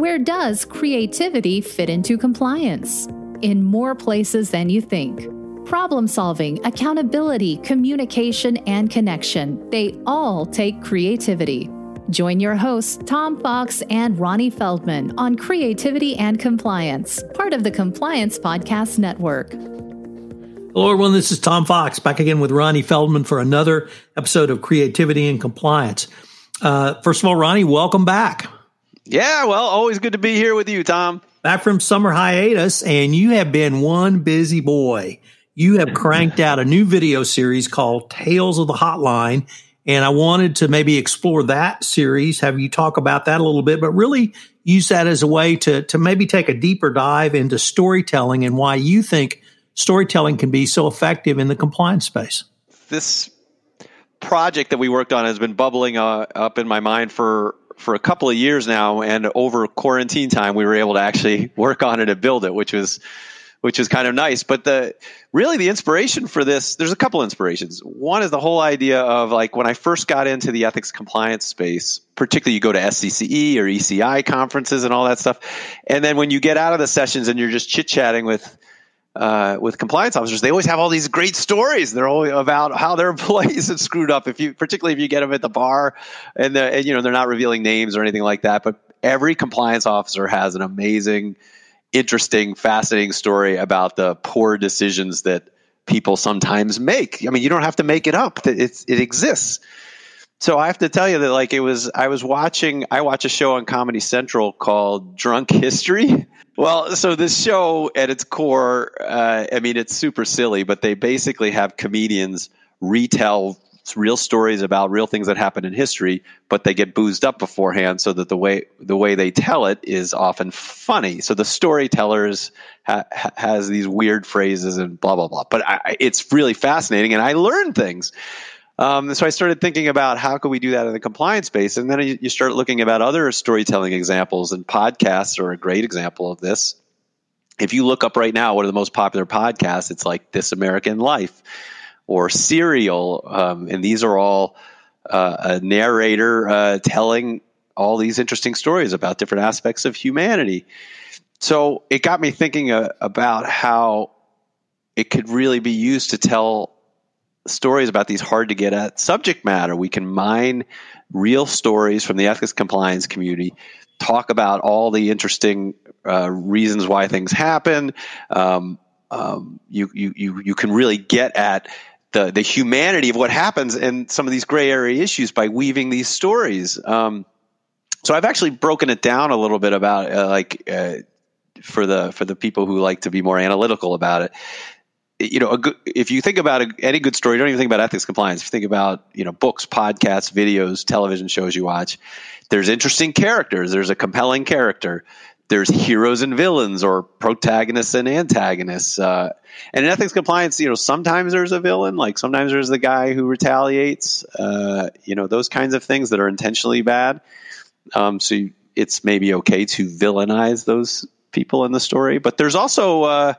Where does creativity fit into compliance? In more places than you think. Problem solving, accountability, communication, and connection, they all take creativity. Join your hosts, Tom Fox and Ronnie Feldman, on Creativity and Compliance, part of the Compliance Podcast Network. Hello, everyone. This is Tom Fox back again with Ronnie Feldman for another episode of Creativity and Compliance. Uh, first of all, Ronnie, welcome back. Yeah, well, always good to be here with you, Tom. Back from summer hiatus, and you have been one busy boy. You have cranked out a new video series called Tales of the Hotline and I wanted to maybe explore that series, have you talk about that a little bit, but really use that as a way to, to maybe take a deeper dive into storytelling and why you think storytelling can be so effective in the compliance space. This project that we worked on has been bubbling uh, up in my mind for for a couple of years now and over quarantine time we were able to actually work on it and build it which was which is kind of nice. But the really the inspiration for this, there's a couple inspirations. One is the whole idea of like when I first got into the ethics compliance space, particularly you go to SCCE or ECI conferences and all that stuff, and then when you get out of the sessions and you're just chit chatting with uh, with compliance officers, they always have all these great stories. They're all about how their employees have screwed up. If you, particularly if you get them at the bar, and, and you know they're not revealing names or anything like that, but every compliance officer has an amazing interesting, fascinating story about the poor decisions that people sometimes make. I mean, you don't have to make it up; it, it exists. So I have to tell you that, like, it was. I was watching. I watch a show on Comedy Central called Drunk History. Well, so this show, at its core, uh, I mean, it's super silly, but they basically have comedians retell real stories about real things that happened in history, but they get boozed up beforehand so that the way the way they tell it is often funny. So the storytellers ha, ha, has these weird phrases and blah blah blah. But I, it's really fascinating, and I learn things. Um, so I started thinking about how could we do that in the compliance space, and then you, start looking about other storytelling examples, and podcasts are a great example of this. If you look up right now, what are the most popular podcasts? It's like This American Life or Serial, um, and these are all uh, a narrator uh, telling all these interesting stories about different aspects of humanity. So it got me thinking uh, about how it could really be used to tell stories about these hard to get at subject matter. We can mine real stories from the ethics compliance community, talk about all the interesting uh, reasons why things happen. Um, um, you, you, you, you can really get at the the humanity of what happens in some of these gray area issues by weaving these stories. Um, so I've actually broken it down a little bit about uh, like uh, for the for the people who like to be more analytical about it. You know, good, if you think about a, any good story, don't even think about ethics compliance. If you think about you know books, podcasts, videos, television shows you watch, there's interesting characters. There's a compelling character there's heroes and villains or protagonists and antagonists. Uh, and in ethics compliance, you know, sometimes there's a villain, like sometimes there's the guy who retaliates, uh, you know, those kinds of things that are intentionally bad. Um, so you, it's maybe okay to villainize those people in the story. But there's also, uh,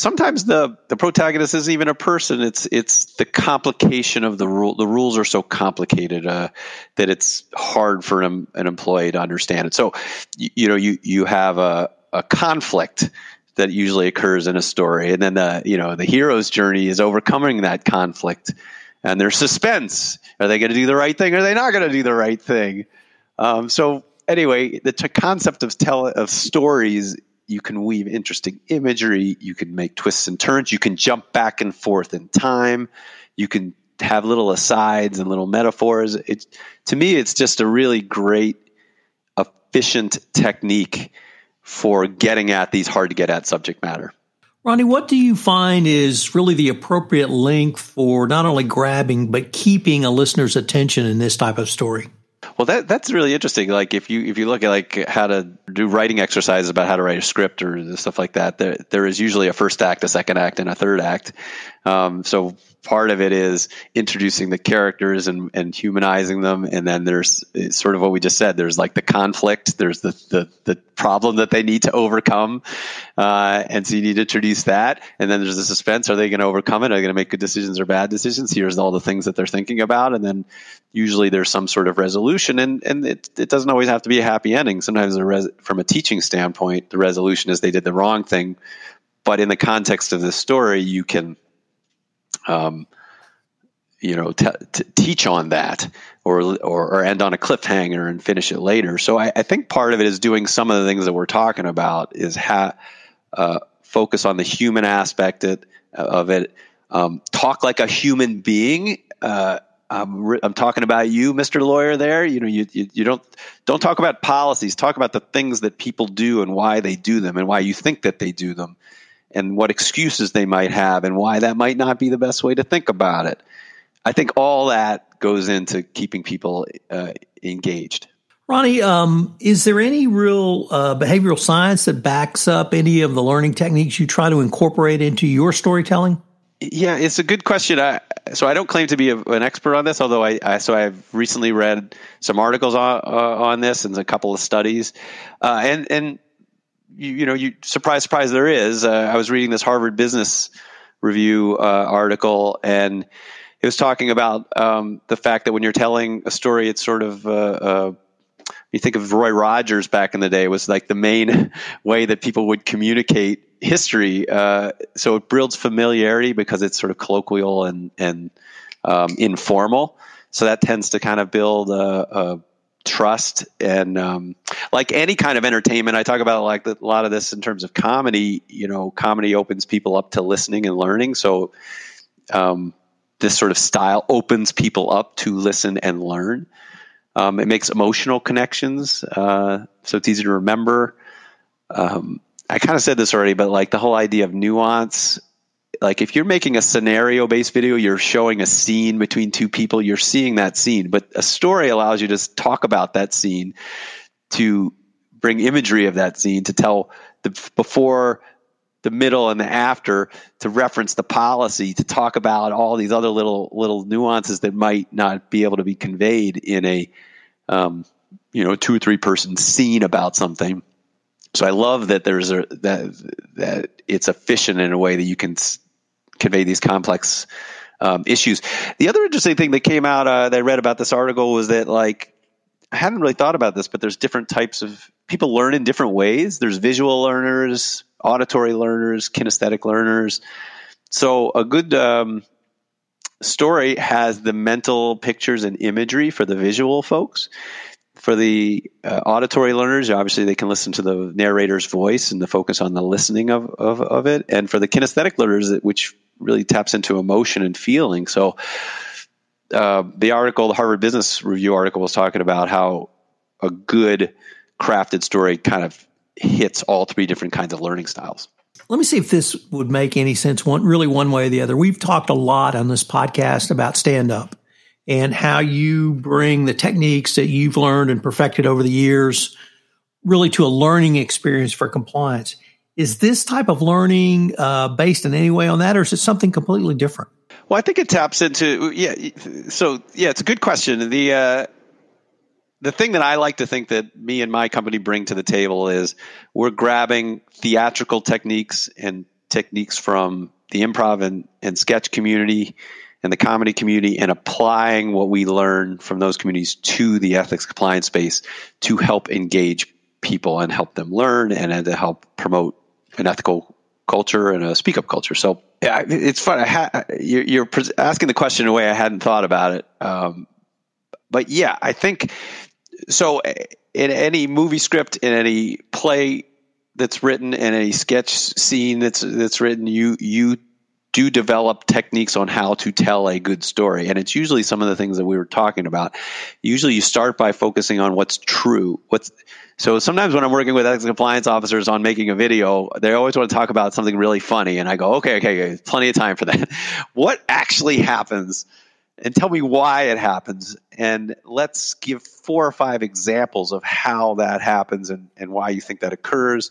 sometimes the the protagonist isn't even a person. It's it's the complication of the rule. The rules are so complicated uh, that it's hard for an, an employee to understand it. So you, you know you you have a, a conflict that usually occurs in a story, and then the you know the hero's journey is overcoming that conflict, and there's suspense. Are they going to do the right thing? Are they not going to do the right thing? Um, so anyway, the t- concept of tell of stories you can weave interesting imagery, you can make twists and turns, you can jump back and forth in time, you can have little asides and little metaphors. It, to me, it's just a really great, efficient technique for getting at these hard to get at subject matter. Ronnie, what do you find is really the appropriate length for not only grabbing but keeping a listener's attention in this type of story? Well, that that's really interesting. Like if you if you look at like how to do writing exercises about how to write a script or stuff like that, there there is usually a first act, a second act, and a third act. Um, so part of it is introducing the characters and, and humanizing them. And then there's sort of what we just said there's like the conflict there's the the, the problem that they need to overcome. Uh, and so you need to introduce that. And then there's the suspense. Are they going to overcome it? Are they going to make good decisions or bad decisions? Here's all the things that they're thinking about. And then usually there's some sort of resolution. And and it, it doesn't always have to be a happy ending. Sometimes res- from a teaching standpoint the resolution is they did the wrong thing. But in the context of the story you can um, you know, t- t- teach on that or, or, or end on a cliffhanger and finish it later. So I, I, think part of it is doing some of the things that we're talking about is ha- uh, focus on the human aspect it, of it. Um, talk like a human being. Uh, I'm, re- I'm, talking about you, Mr. Lawyer. There, you know, you, you, you don't don't talk about policies. Talk about the things that people do and why they do them and why you think that they do them and what excuses they might have and why that might not be the best way to think about it. I think all that goes into keeping people uh, engaged. Ronnie, um, is there any real uh, behavioral science that backs up any of the learning techniques you try to incorporate into your storytelling? Yeah, it's a good question. I, so I don't claim to be a, an expert on this, although I, I, so I've recently read some articles on, uh, on this and a couple of studies, uh, and and you, you know, you surprise, surprise, there is. Uh, I was reading this Harvard Business Review uh, article, and it was talking about um, the fact that when you're telling a story, it's sort of uh, uh you think of Roy Rogers back in the day was like the main way that people would communicate history. Uh, so it builds familiarity because it's sort of colloquial and and um, informal. So that tends to kind of build a, a trust and um, like any kind of entertainment i talk about like a lot of this in terms of comedy you know comedy opens people up to listening and learning. So um, this sort of style opens people up to listen and learn. Um, it makes emotional connections uh, so it's easy to remember. Um, i kind of said this already but like the whole idea of nuance like if you're making a scenario based video, you're showing a scene between two people, you're seeing that scene. But a story allows you to talk about that scene, to bring imagery of that scene, to tell the before, the middle, and the after, to reference the policy, to talk about all these other little little nuances that might not be able to be conveyed in a um, you know two or three person scene about something. So I love that there's a that that it's efficient in a way that you can convey these complex um, issues. The other interesting thing that came out uh, that I read about this article was that like I hadn't really thought about this, but there's different types of people learn in different ways. There's visual learners, auditory learners, kinesthetic learners. So a good um, story has the mental pictures and imagery for the visual folks. For the uh, auditory learners, obviously they can listen to the narrator's voice and the focus on the listening of, of, of it. And for the kinesthetic learners, which really taps into emotion and feeling. So uh, the article, the Harvard Business Review article, was talking about how a good crafted story kind of hits all three different kinds of learning styles. Let me see if this would make any sense. One really one way or the other. We've talked a lot on this podcast about stand up and how you bring the techniques that you've learned and perfected over the years really to a learning experience for compliance. Is this type of learning uh, based in any way on that, or is it something completely different? Well, I think it taps into yeah. So yeah, it's a good question. The uh, the thing that I like to think that me and my company bring to the table is we're grabbing theatrical techniques and techniques from the improv and, and sketch community and the comedy community and applying what we learn from those communities to the ethics compliance space to help engage people and help them learn and, and to help promote an ethical culture and a speak up culture. So yeah, it's fun. Ha- you're, asking the question in a way I hadn't thought about it. Um, but yeah, I think so. Eh, in any movie script, in any play that's written, in any sketch scene that's that's written, you you do develop techniques on how to tell a good story. And it's usually some of the things that we were talking about. Usually you start by focusing on what's true. What's so sometimes when I'm working with ethics compliance officers on making a video, they always want to talk about something really funny. And I go, okay, okay, okay plenty of time for that. what actually happens? And tell me why it happens. And let's give four or five examples of how that happens and, and why you think that occurs.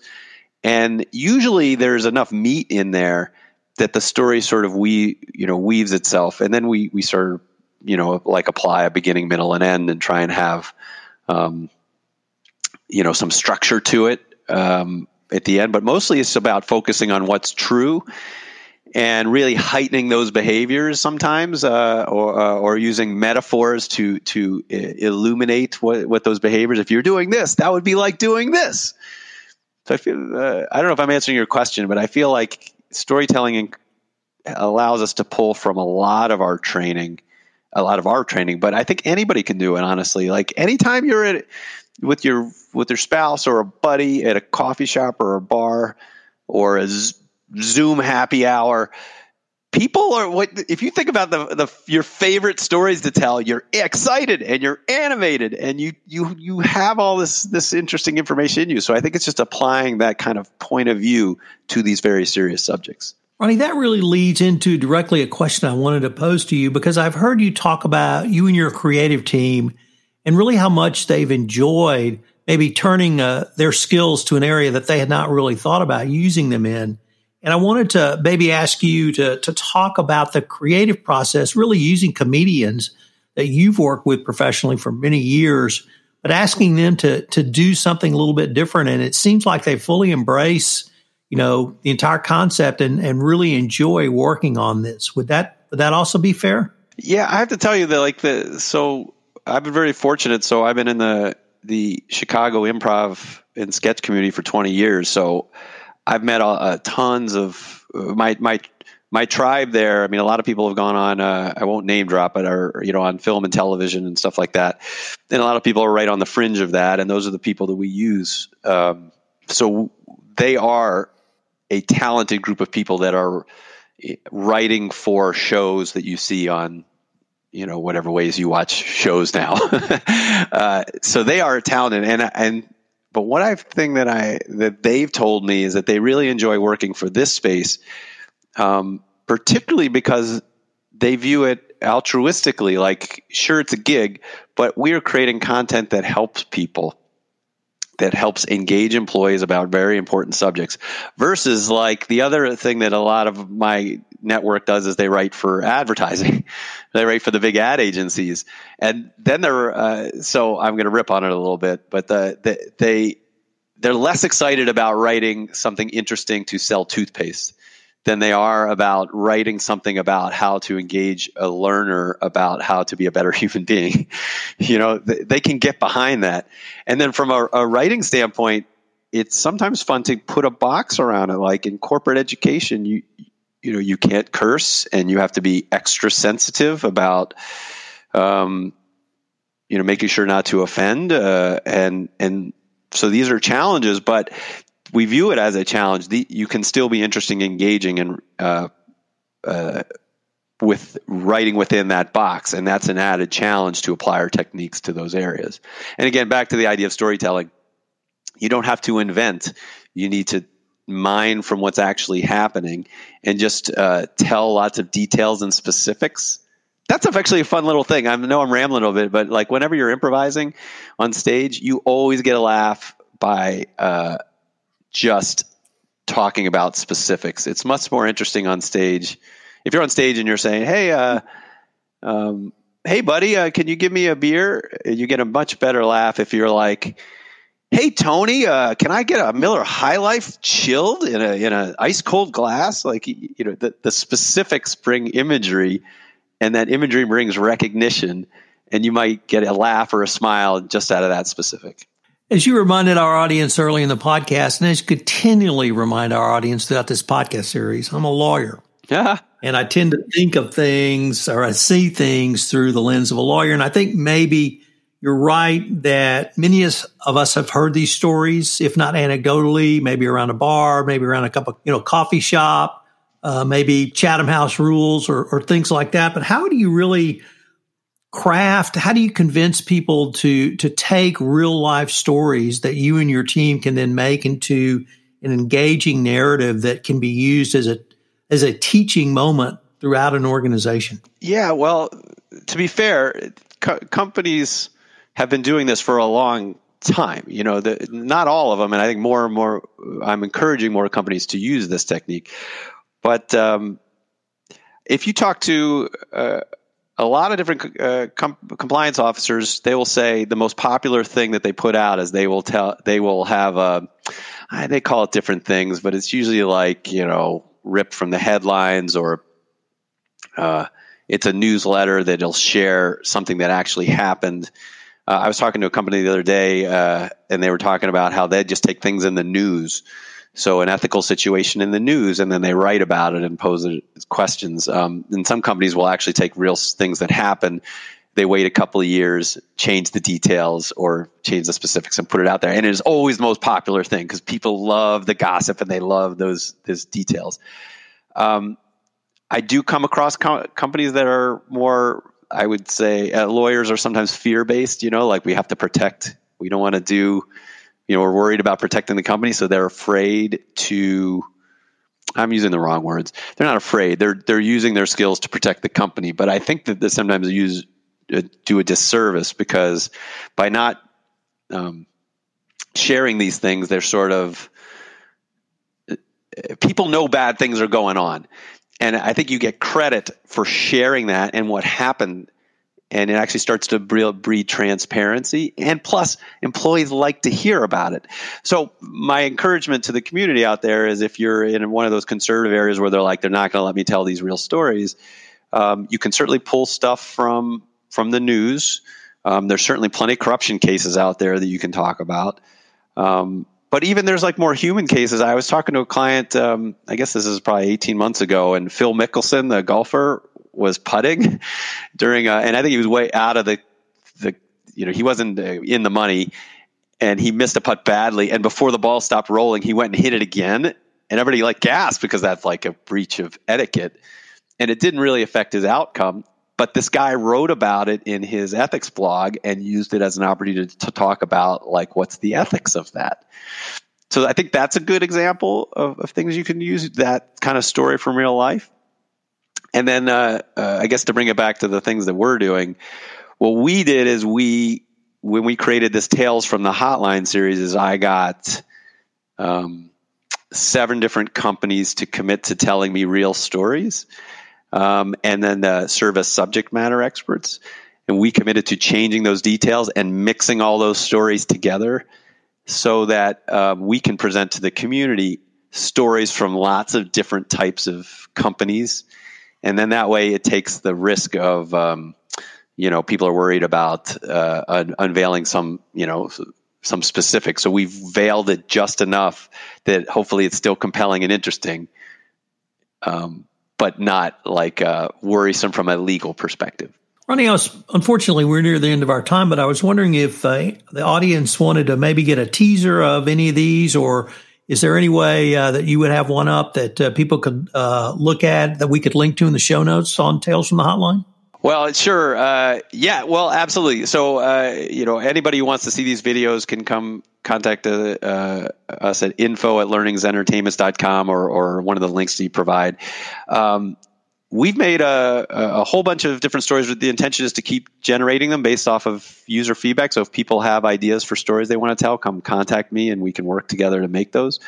And usually there's enough meat in there that the story sort of we you know weaves itself, and then we we sort of you know like apply a beginning, middle, and end, and try and have um, you know some structure to it um, at the end. But mostly it's about focusing on what's true and really heightening those behaviors sometimes, uh, or, uh, or using metaphors to to illuminate what, what those behaviors. If you're doing this, that would be like doing this. So I feel uh, I don't know if I'm answering your question, but I feel like storytelling allows us to pull from a lot of our training, a lot of our training. But I think anybody can do it. Honestly, like anytime you're at with your with your spouse or a buddy at a coffee shop or a bar or a Zoom happy hour. People are what if you think about the, the your favorite stories to tell, you're excited and you're animated and you you you have all this this interesting information in you. So I think it's just applying that kind of point of view to these very serious subjects. Ronnie, that really leads into directly a question I wanted to pose to you because I've heard you talk about you and your creative team and really how much they've enjoyed maybe turning uh, their skills to an area that they had not really thought about using them in. And I wanted to maybe ask you to, to talk about the creative process, really using comedians that you've worked with professionally for many years, but asking them to, to do something a little bit different. And it seems like they fully embrace, you know, the entire concept and, and really enjoy working on this. Would that, would that also be fair? Yeah, I have to tell you that like the, so I've been very fortunate. So I've been in the, the Chicago improv and sketch community for 20 years. So I've met uh, tons of uh, my my my tribe there. I mean, a lot of people have gone on. Uh, I won't name drop, but are you know on film and television and stuff like that. And a lot of people are right on the fringe of that, and those are the people that we use. Um, so they are a talented group of people that are eh, writing for shows that you see on you know whatever ways you watch shows now. uh, so they are talented, and and but what I think that I that they've told me is that they really enjoy working for this space, um, particularly because they view it altruistically. Like, sure, it's a gig, but we are creating content that helps people that helps engage employees about very important subjects versus like the other thing that a lot of my network does is they write for advertising. They write for the big ad agencies. And then they're uh, so i'm going to rip on it a little bit but the, the, they they're less excited about writing something interesting to sell toothpaste than they are about writing something about how to engage a learner about how to be a better human being. you know, they, they, can get behind that. And then from a, a, writing standpoint, it's sometimes fun to put a box around it. Like in corporate education, you you know you can't curse, and you have to be extra sensitive about. Um, you know, making sure not to offend, uh, and and so these are challenges, but we view it as a challenge. The, you can still be interesting, engaging, and uh, uh, with writing within that box, and that's an added challenge to apply our techniques to those areas. And again, back to the idea of storytelling, you don't have to invent. You need to mine from what's actually happening and just uh, tell lots of details and specifics. That's actually a fun little thing. I know I'm rambling a little bit, but like whenever you're improvising on stage, you always get a laugh by uh, just talking about specifics. It's much more interesting on stage. If you're on stage and you're saying, "Hey, uh, um, hey, buddy, uh, can you give me a beer?" You get a much better laugh if you're like, "Hey, Tony, uh, can I get a Miller High Life chilled in a in a ice cold glass?" Like you know, the, the specifics bring imagery, and that imagery brings recognition, and you might get a laugh or a smile just out of that specific. As you reminded our audience early in the podcast, and as you continually remind our audience throughout this podcast series, I'm a lawyer. Yeah. And I tend to think of things or I see things through the lens of a lawyer. And I think maybe you're right that many of us have heard these stories, if not anecdotally, maybe around a bar, maybe around a cup of, you know, coffee shop, uh, maybe Chatham House rules or, or things like that. But how do you really craft? How do you convince people to to take real life stories that you and your team can then make into an engaging narrative that can be used as a as a teaching moment throughout an organization? Yeah well to be fair co- companies have been doing this for a long time you know the, not all of them and i think more and more i'm encouraging more companies to use this technique. But um, if you talk to uh, a lot of different uh, com- compliance officers, they will say the most popular thing that they put out is they will tell they will have a they call it different things, but it's usually like you know ripped from the headlines or uh, it's a newsletter that'll share something that actually happened. Uh, I was talking to a company the other day, uh, and they were talking about how they just take things in the news so an ethical situation in the news, and then they write about it and pose questions. Um, and some companies will actually take real things that happen. They wait a couple of years, change the details or change the specifics, and put it out there. And it is always the most popular thing because people love the gossip and they love those those details. Um, I do come across com- companies that are more, I would say, uh, lawyers are sometimes fear based. You know, like we have to protect. We don't want to do you know, are worried about protecting the company, so they're afraid to. I'm using the wrong words. They're not afraid. They're they're using their skills to protect the company. But I think that they sometimes use uh, do a disservice because by not um, sharing these things, they're sort of uh, people know bad things are going on, and I think you get credit for sharing that and what happened and it actually starts to breed transparency and plus employees like to hear about it. So my encouragement to the community out there is if you're in one of those conservative areas where they're like they're not going to let me tell these real stories um, you can certainly pull stuff from from the news. Um, there's certainly plenty of corruption cases out there that you can talk about. Um, but even there's like more human cases. I was talking to a client, um, I guess this is probably 18 months ago, and Phil Mickelson, the golfer, was putting during, a, and I think he was way out of the the you know he wasn't uh, in the money, and he missed a putt badly. And before the ball stopped rolling, he went and hit it again, and everybody like gasped because that's like a breach of etiquette, and it didn't really affect his outcome. But this guy wrote about it in his ethics blog and used it as an opportunity to, to talk about like what's the ethics of that. So I think that's a good example of, of things you can use that kind of story from real life. And then uh, uh, I guess to bring it back to the things that we're doing, what we did is we when we created this Tales from the Hotline series, is I got um, seven different companies to commit to telling me real stories, um, and then uh, serve as subject matter experts. And we committed to changing those details and mixing all those stories together so that uh, we can present to the community stories from lots of different types of companies and then that way it takes the risk of um, you know people are worried about uh, un- unveiling some you know some specifics so we've veiled it just enough that hopefully it's still compelling and interesting um, but not like uh, worrisome from a legal perspective. Ronnie, I was, unfortunately, we're near the end of our time, but I was wondering if uh, the audience wanted to maybe get a teaser of any of these or is there any way uh, that you would have one up that uh, people could uh, look at that we could link to in the show notes on Tales from the Hotline? Well, sure. Uh, yeah, well, absolutely. So, uh, you know, anybody who wants to see these videos can come contact uh, us at info at learningsentertainments.com or, or one of the links that you provide. Um, we've made a, a whole bunch of different stories. with The intention is to keep generating them based off of user feedback. So if people have ideas for stories they want to tell, come contact me and we can work together to make those.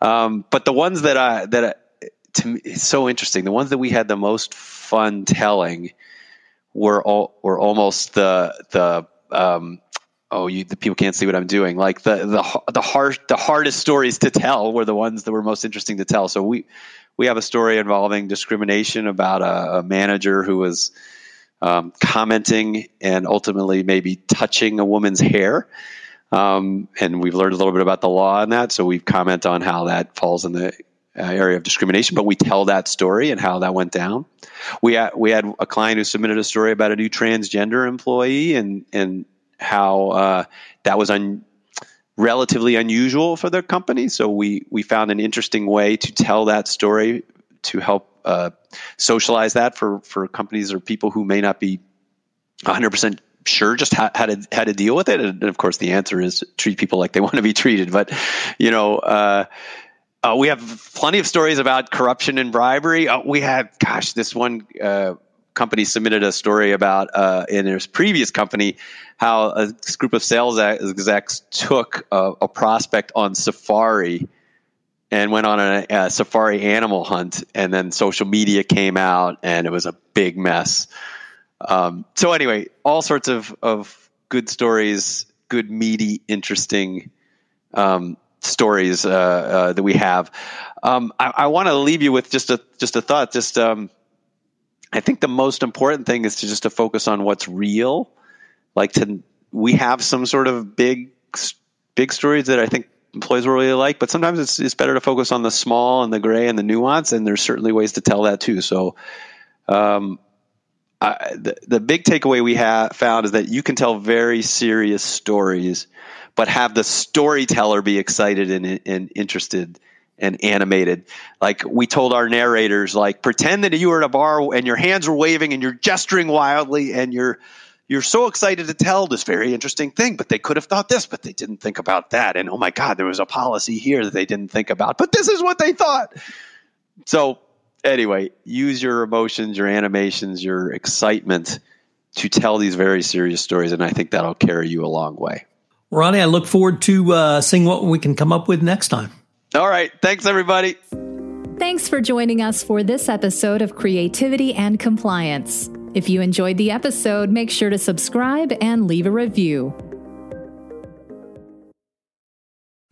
Um, but the ones that I that I, to me it's so interesting. The ones that we had the most fun telling were all, were almost the the um, oh you the people can't see what I'm doing. Like the the the hard the hardest stories to tell were the ones that were most interesting to tell. So we we have a story involving discrimination about a, a manager who was um, commenting and ultimately maybe touching a woman's hair. Um, and we've learned a little bit about the law on that, so we comment on how that falls in the uh, area of discrimination. But we tell that story and how that went down. We had, we had a client who submitted a story about a new transgender employee and and how uh, that was un, relatively unusual for their company. So we we found an interesting way to tell that story to help uh, socialize that for for companies or people who may not be 100 percent sure just how, how, to how to deal with it. And of course, the answer is treat people like they want to be treated. But you know. Uh, uh, we have plenty of stories about corruption and bribery. Uh, we had, gosh, this one uh, company submitted a story about uh, in his previous company how a group of sales execs took a, a prospect on Safari and went on a, a, safari animal hunt, and then social media came out, and it was a big mess. Um, so anyway, all sorts of of good stories, good meaty, interesting um, stories uh, uh, that we have. Um, I, I want to leave you with just a just a thought. Just um, I think the most important thing is to just to focus on what's real. Like to we have some sort of big big stories that I think employees will really like. But sometimes it's, it's better to focus on the small and the gray and the nuance. And there's certainly ways to tell that too. So, um, I, the, the big takeaway we have found is that you can tell very serious stories, but have the storyteller be excited and, and interested and animated. Like we told our narrators, like pretend that you were at a bar and your hands were waving and you're gesturing wildly and you're you're so excited to tell this very interesting thing, but they could have thought this, but they didn't think about that. And oh my God, there was a policy here that they didn't think about, but this is what they thought. So, anyway, use your emotions, your animations, your excitement to tell these very serious stories. And I think that'll carry you a long way. Ronnie, I look forward to uh, seeing what we can come up with next time. All right. Thanks, everybody. Thanks for joining us for this episode of Creativity and Compliance. If you enjoyed the episode, make sure to subscribe and leave a review.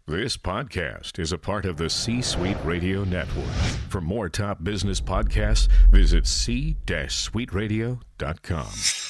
This podcast is a part of the C Suite Radio Network. For more top business podcasts, visit c-suiteradio.com.